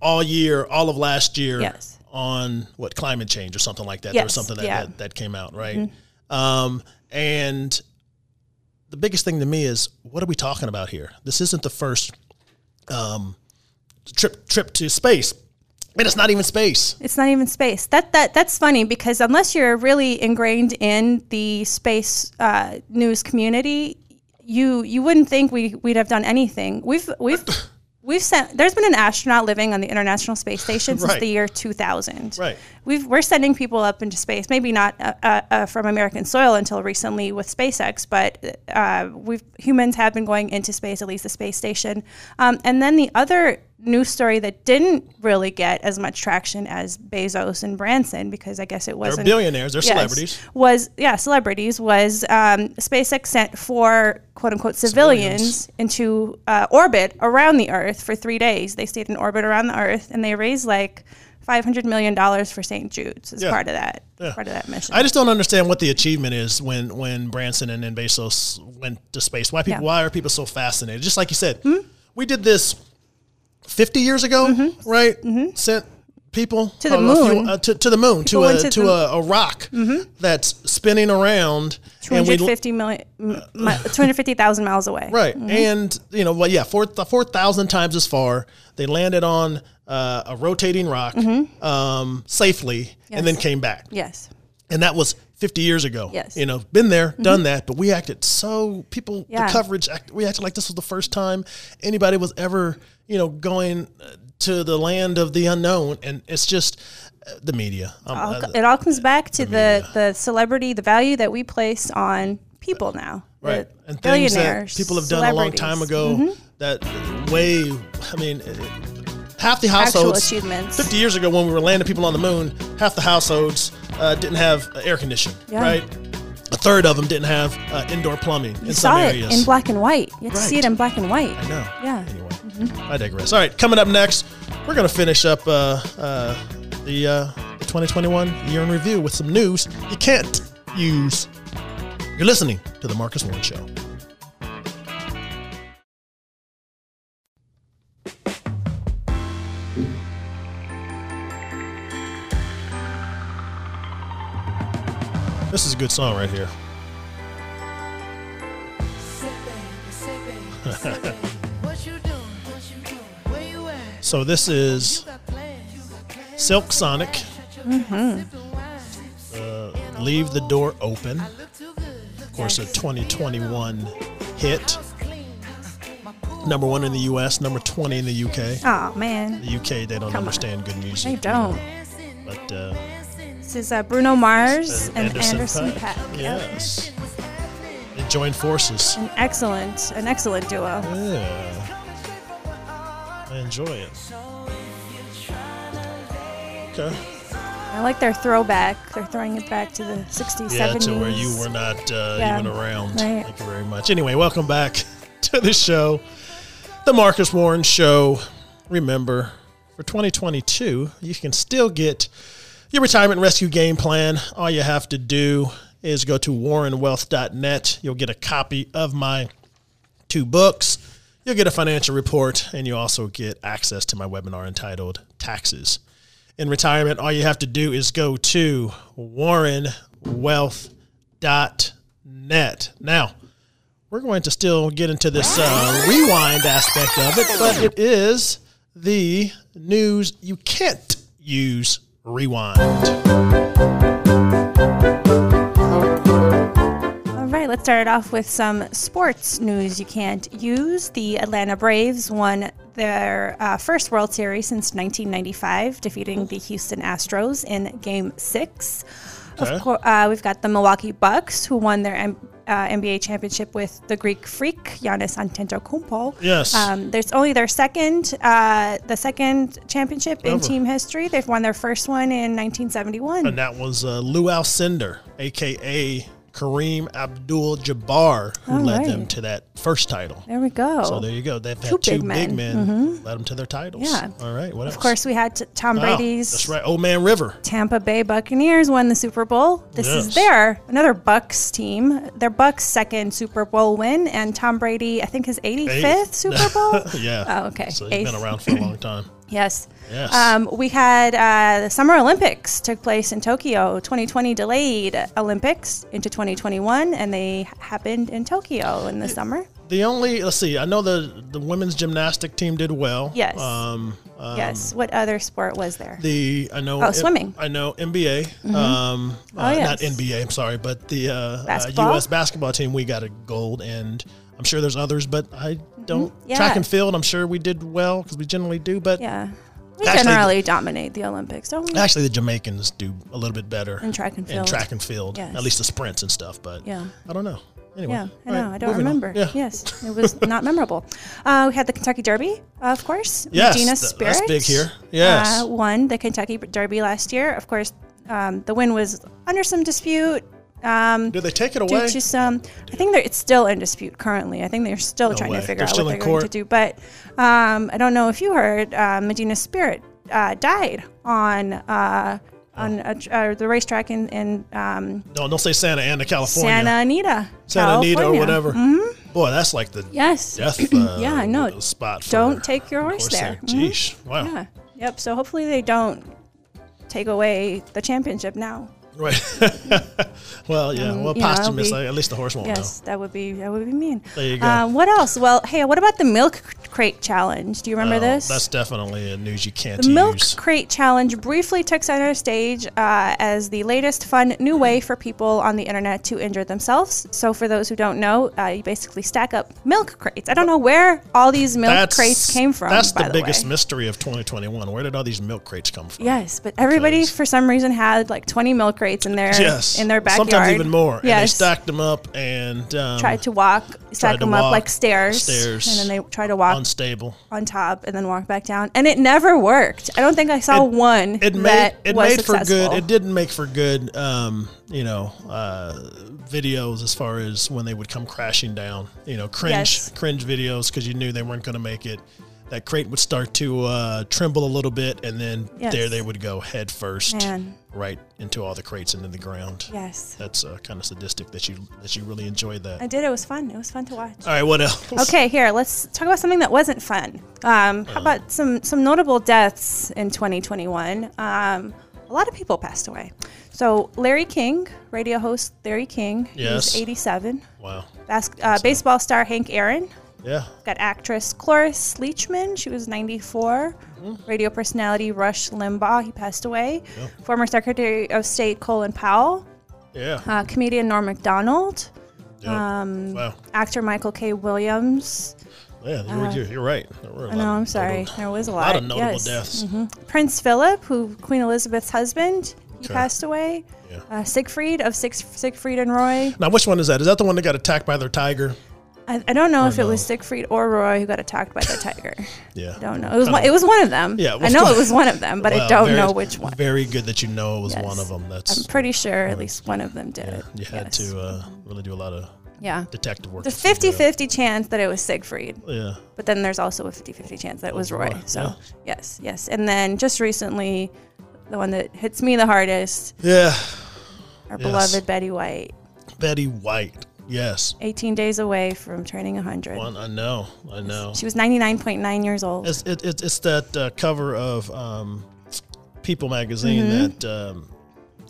all year, all of last year Yes. on what climate change or something like that. There was something that, yeah. that, that came out, right? Um, and the biggest thing to me is what are we talking about here? This isn't the first um, trip trip to space. And it's not even space. It's not even space. That that that's funny because unless you're really ingrained in the space uh, news community, you you wouldn't think we we'd have done anything. We've we've we've sent. There's been an astronaut living on the International Space Station since Right. the year 2000. Right. We've we're sending people up into space. Maybe not uh, uh, uh, from American soil until recently with SpaceX, but uh, we've humans have been going into space, at least the space station. Um, and then the other news story that didn't really get as much traction as Bezos and Branson, because I guess it They're wasn't billionaires. They're Yes. celebrities. Was yeah, celebrities was um, SpaceX sent four quote unquote civilians, into uh, orbit around the Earth for three days. They stayed in orbit around the Earth, and they raised like five hundred million dollars for St. Jude's as Yeah. part of that Yeah. part of that mission. I just don't understand what the achievement is when when Branson and, and Bezos went to space. Why people? Yeah. Why are people so fascinated? Just like you said, hmm? we did this fifty years ago, mm-hmm. right? Mm-hmm. Sent people To the I don't know if you- moon. uh, to, to the moon, to a to the- a, a rock mm-hmm. that's spinning around, Two and we hundred fifty million, two hundred fifty thousand miles away. Right, and you know, well, yeah, four four thousand times as far. They landed on uh, a rotating rock um, safely, and then came back Yes. and that was 50 years ago. Yes. Mm-hmm. You know, been there, done that, but we acted so people Yeah. the coverage act, we acted like this was the first time anybody was ever, you know, going uh, to the land of the unknown and it's just uh, the media. Um, All- uh, it all comes back to the the celebrity, the value that we place on people now. right. And things that people have done a long time celebrities. Mm-hmm. ago that way I mean it- half the Actual households achievements. 50 years ago when we were landing people on the moon, half the households uh, didn't have uh, air conditioning, Yeah. right? A third of them didn't have uh, indoor plumbing in You some saw it areas. in black and white. You had to see Right. it in black and white. I know. Yeah. Anyway, I digress. All right, coming up next, we're going to finish up uh, uh, the, uh, the 2021 year in review with some news you can't use. You're listening to The Marcus Warren Show. Good song right here. So this is Silk Sonic. Uh, Leave the door open. Of course, a 2021 hit. Number one in the U.S., number 20 in the UK. Oh man, The UK, they don't understand good music. they don't. But uh, This is uh, Bruno Mars and Anderson, Anderson. Paak. Yep. Yes. They joined forces. An excellent, an excellent duo. Yeah. I enjoy it. Okay. I like their throwback. They're throwing it back to the 60s, Yeah, 70s. to where you were not uh, Yeah. even around. Right. Thank you very much. Anyway, welcome back to the show, the Marcus Warren Show. Remember, for 2022, you can still get your retirement rescue game plan. All you have to do is go to warrenwealth.net. You'll get a copy of my two books. You'll get a financial report, and you also get access to my webinar entitled Taxes in retirement, all you have to do is go to warrenwealth.net. Now, we're going to still get into this uh, rewind aspect of it, but it is the news you can't use rewind. All right, let's start it off with some sports news you can't use. The Atlanta Braves won their uh, first World Series since 1995, defeating the Houston Astros in Game Six. Okay. Of course, uh, we've got the Milwaukee Bucks, who won their M- uh, NBA championship with the Greek Freak Giannis Antetokounmpo. Yes. Um, there's only their second, uh, the second championship in team history. They've won their first one in 1971. And that was uh, Lew Alcindor, a.k.a. Kareem Abdul-Jabbar, who All led them to that first title. there we go. So there you go. They've Two had two big big men. men, mm-hmm. led them to their titles. Yeah. All right. What else? of course, we had Tom Oh, Brady's that's right. Old Man River. Tampa Bay Buccaneers won the Super Bowl. This Yes. is their another Bucks team. Their Bucks' second Super Bowl win, and Tom Brady, I think his 85th Super Bowl. yeah. Oh, okay. So he's been around for a long time. Yes. Yes. Um, we had uh, the Summer Olympics took place in Tokyo. 2020 delayed Olympics into 2021, and they happened in Tokyo in the summer. The only let's see. I know the the women's gymnastic team did well. Yes. Um. um, yes. What other sport was there? The I know Oh, swimming. I know NBA. Um. Oh, uh, yes. Not NBA. I'm sorry, but the uh, Basketball? Uh, U.S. basketball team we got a gold, and I'm sure there's others, but I don't Mm-hmm. Yeah. track and field. I'm sure we did well because we generally do, but Yeah. We Actually- generally dominate the Olympics, don't we? actually the Jamaicans do a little bit better In track and In field. track and field, Yes. at least the sprints and stuff. But Yeah. I don't know. Anyway, Yeah, I know. right, I don't remember. Yeah. Yes, it was not memorable. Uh, we had the Kentucky Derby, of course. Yes, Medina th- Spirit. that's big here. Yes. uh, won the Kentucky Derby last year. Of course, um, the win was under some dispute. Um, Did they take it away? to some, I think it's still in dispute currently. I think they're still trying way. to figure They're out what they're going to do. But um, I don't know if you heard, uh, Medina Spirit uh, died on uh, on a, uh, the racetrack in, in um, no, don't say Santa Ana, California. Santa Anita, Santa Anita or California. whatever. Boy, that's like the Yes. death uh, Yeah, I know. spot. Don't take your horse horse there. Mhm. Jeesh. Wow. Yeah. Yep. So hopefully they don't take away the championship now. Right. well, yeah. Um, well, you know, be- at least the horse won't Yes, that would be that would be mean. There you go. Um, what else? Well, hey, what about the milk crate challenge? Do you remember know. Oh, this? That's definitely a news you can't the milk crate challenge briefly took center stage uh, as the latest fun new way for people on the internet to injure themselves. So, for those who don't know, uh, you basically stack up milk crates. I don't know where all these milk crates came from. That's by the the biggest way. mystery of 2021. Where did all these milk crates come from? Yes, but everybody Because- for some reason had like 20 milk crates in their Yes. in their backyard. Sometimes even more. And they stacked them up and um, tried to walk, stack them up like stairs, stairs, and then they tried to walk unstable. on top and then walk back down, and it never worked. I don't think I saw It- one It made it made for good. It didn't make for good, um, you know, uh, videos as far as when they would come crashing down. You know, cringe Yes. cringe videos because you knew they weren't going to make it. That crate would start to uh, tremble a little bit, and then Yes. there they would go head first, Man. right into all the crates and into the ground. Yes. That's uh, kind of sadistic that you that you really enjoyed that. I did. It was fun. It was fun to watch. all right, what else? Okay, here let's talk about something that wasn't fun. Um, how about some some notable deaths in 2021? Um, a lot of people passed away. So Larry King, radio host Larry King, he Yes. was 87. Wow. Bas- uh, baseball star Hank Aaron. Yeah. Got actress Cloris Leachman. She was 94. Mm-hmm. Radio personality Rush Limbaugh. He passed away. Former Secretary of State Colin Powell. Yeah. Uh, comedian Norm Macdonald. Yep. Um, wow. Actor Michael K. Williams. Yeah, you were, you're right. Uh, I know, I'm sorry. notable- There was a lot. lot of notable yes. Mm-hmm. deaths. Prince Philip, who Queen Elizabeth's husband, he Okay. passed away. Yeah. Uh, Siegfried of Sig- Siegfried and Roy. Now, which one is that? Is that the one that got attacked by their tiger? I, I don't know if it was no? Siegfried or Roy who got attacked by the tiger. Yeah. I don't know. It was one, it was one of them. Yeah, I know it was one of them, but I don't very- know which one. Very good that you know it was Yes. one of them. That's I'm pretty sure at least one of them did it. you had Yes. to uh, really do a lot of Yeah. detective work. The 50 50 chance that it was Siegfried. Yeah. But then there's also a 50 50 chance that it was Roy. Roy, So, yeah. yes, yes. And then just recently, the one that hits me the hardest, Yeah. our Yes. beloved Betty White. Betty White. Yes. 18 days away from turning 100. One. I know. I know. She was 99.9 years old. It's it, it, it's that uh, cover of um, People magazine that um,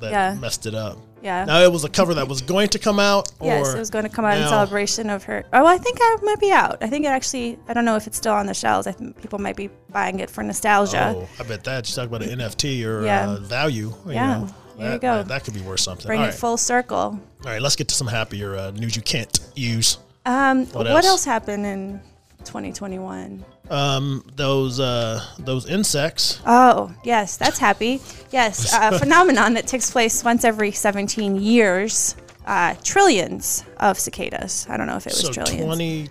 that Mm-hmm. Yeah. messed it up. yeah. Now it was a cover that was going to come out. Or yes, it was going to come out in celebration of her. Oh, I think I might be out. I think it actually, I don't know if it's still on the shelves. I think people might be buying it for nostalgia. Oh, I bet that. You talk about an NFT or Yeah. uh, value. You Yeah. know, There you go. That, that could be worth something. Bring All it right. full circle. All right, let's get to some happier uh, news you can't use. Um, What what, else? else? happened in 2021? Um, those uh, those insects. Oh, yes, that's happy. Yes, a phenomenon that takes place once every 17 years. Uh, trillions of cicadas. I don't know if it was So trillions. 20,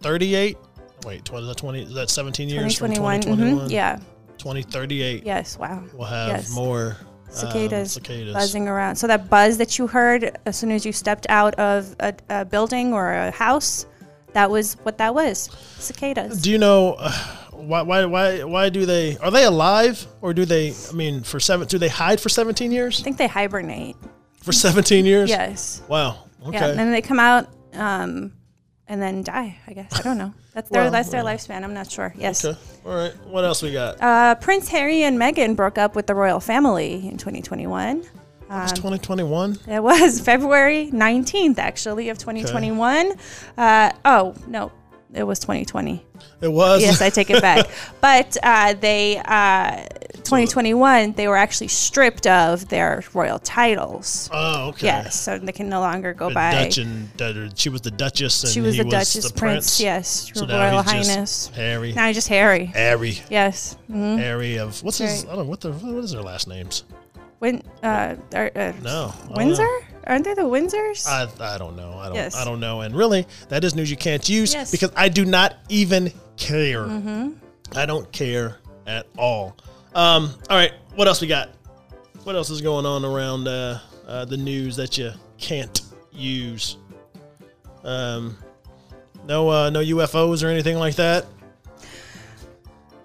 38? Wait, 20, is that 20, is that 17 years from 2021. 2021? mhm, Yeah. 2038. Yes. Wow. We'll have yes. more um, cicadas, cicadas. buzzing around. So that buzz that you heard as soon as you stepped out of a, a building or a house, that was what that was. Cicadas. Do you know uh, why, why, why, why do they, are they alive or do they, I mean, for seven, do they hide for 17 years? I think they hibernate. For 17 years? Yes. Wow. Okay. Yeah. And then they come out um, and then die. I guess I don't know. That's their Well, that's their lifespan. I'm not sure. Yes. Okay. All right. What else we got? Uh, Prince Harry and Meghan broke up with the royal family in 2021. it's 2021. It was February 19th, actually, of 2021. Uh, oh, no, it was 2020. It was. Yes, I take it back. but uh, they, uh, 2021, they were actually stripped of their royal titles. oh, okay. Yes, so they can no longer go The by. Dutch and she was the Duchess and she was he the Duchess, the Prince, yes, So Royal Highness. Harry. Now he's just Harry. Harry. Yes. hmm Harry of what's his? I don't know what the what is their last names. Win, uh, are, uh, No, Windsor? Aren't they the Windsors? I, I don't know. I don't Yes. I don't know. And really, that is news you can't use Yes. because I do not even care. Mm-hmm. I don't care at all. Um. All right. What else we got? What else is going on around uh, uh, the news that you can't use? Um. No. Uh, no UFOs or anything like that.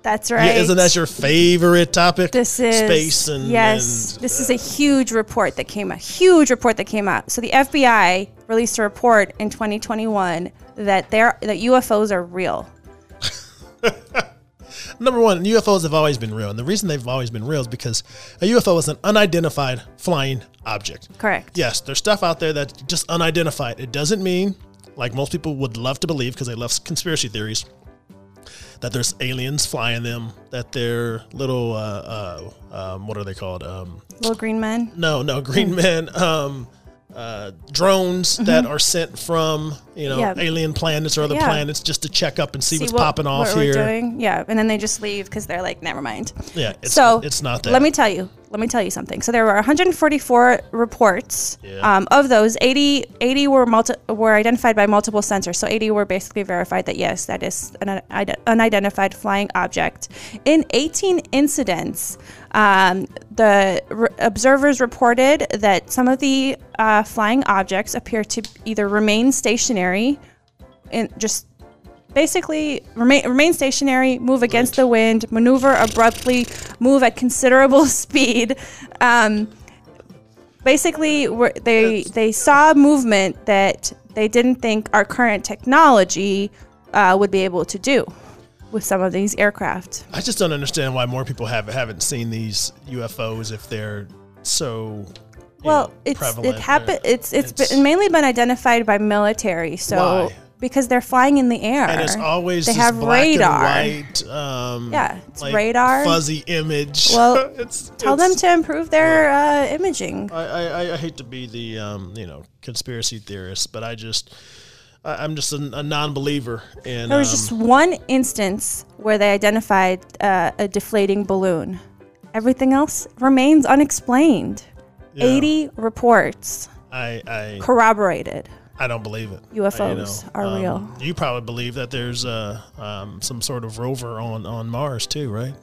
That's right. Yeah, isn't that your favorite topic? This is space and yes. and, this is uh, a huge report that came out. Huge report that came out. So the FBI released a report in 2021 that there that UFOs are real. Number one, UFOs have always been real. And the reason they've always been real is because a UFO is an unidentified flying object. Correct. Yes, there's stuff out there that's just unidentified. It doesn't mean, like most people would love to believe because they love conspiracy theories, that there's aliens flying them, that they're little, uh, uh, um, what are they called? Um, Little green men. no, no, green men, um, uh, drones that are sent from, you know, Mm-hmm. Yeah. alien planets or other Yeah. planets just to check up and see, what's what- popping off what here. Doing. Yeah, and then they just leave because they're like, never mind. Yeah, it's, so it's not that. Let me tell you. Let me tell you something. So there were 144 reports. Yeah. Um, of those, 80, 80 were multi- were identified by multiple sensors. So 80 were basically verified that yes, that is an unidentified flying object. In 18 incidents, um, the re- observers reported that some of the uh, flying objects appear to either remain stationary, and just basically remain remain stationary, move against the wind, maneuver abruptly, move at considerable speed. Um, basically, they they saw movement that they didn't think our current technology uh, would be able to do with some of these aircraft. I just don't understand why more people have haven't seen these UFOs if they're so. Well, know, it's prevalent. it happened. They're- It's it's been mainly been identified by military. So Why? because they're flying in the air, and it's always they have black radar. and white. Um, Yeah, it's radar. fuzzy image. Well, it's, Tell them to improve their uh, imaging. I, I, I hate to be the um, you know conspiracy theorist, but I just I'm just a, a non-believer in. There was um, just one instance where they identified uh, a deflating balloon. Everything else remains unexplained. Yeah. 80 reports I, I corroborated. I don't believe it. UFOs are um, real. You probably believe that there's uh, um, some sort of rover on, on Mars too, right?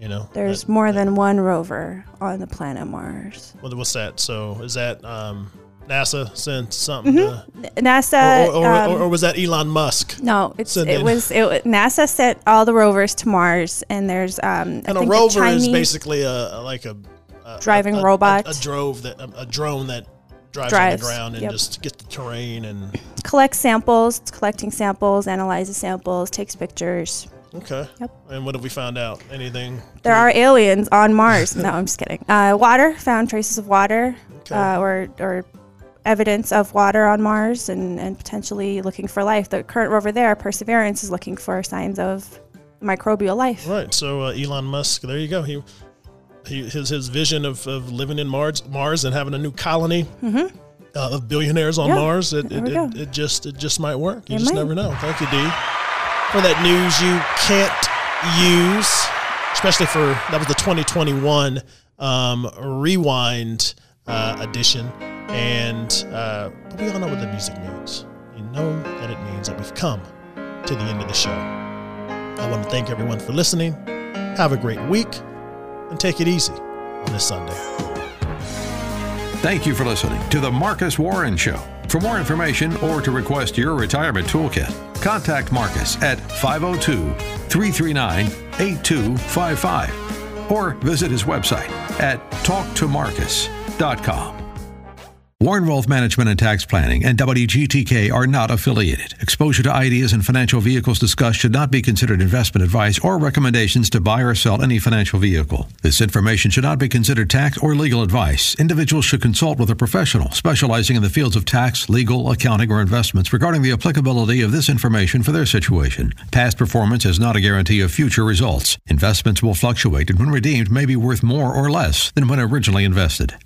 You know, There's that- more than one rover on the planet Mars. what- what's that? So is that um, NASA sent something? To, NASA. or, or, or, Mm-hmm. um, or was that Elon Musk? no, it's it in- was it, NASA sent all the rovers to Mars, and there's um. I And a rover Chinese, is basically a a- like a, a Driving a, a- robot. a, a drove that a, a drone that drives, Drives, on the ground and yep. just gets the terrain and collects samples, it's collecting samples, analyzes samples, takes pictures. okay. Yep. And what have we found out? Anything? There are aliens on Mars. no, I'm just kidding. Uh, water found traces of water, Okay. uh, or or evidence of water on Mars, and and potentially looking for life. The current rover there, Perseverance, is looking for signs of microbial life. Right. So uh, Elon Musk, there you go. He, he his his vision of, of living in Mars Mars and having a new colony uh, of billionaires on Mm-hmm. Yeah, Mars. It it, it, it just it just might work. You It just might. never know. Thank you, Dee, for that news you can't use, especially for that was the 2021 um, rewind uh, edition. And uh, but we all know what the music means. You know that it means that we've come to the end of the show. I want to thank everyone for listening. Have a great week and take it easy on this Sunday. Thank you for listening to The Marcus Warren Show. For more information or to request your retirement toolkit, contact Marcus at 502 339 8255 or visit his website at talktomarcus.com. Warren Wealth Management and Tax Planning and WGTK are not affiliated. Exposure to ideas and financial vehicles discussed should not be considered investment advice or recommendations to buy or sell any financial vehicle. This information should not be considered tax or legal advice. Individuals should consult with a professional specializing in the fields of tax, legal, accounting, or investments regarding the applicability of this information for their situation. Past performance is not a guarantee of future results. Investments will fluctuate and when redeemed may be worth more or less than when originally invested.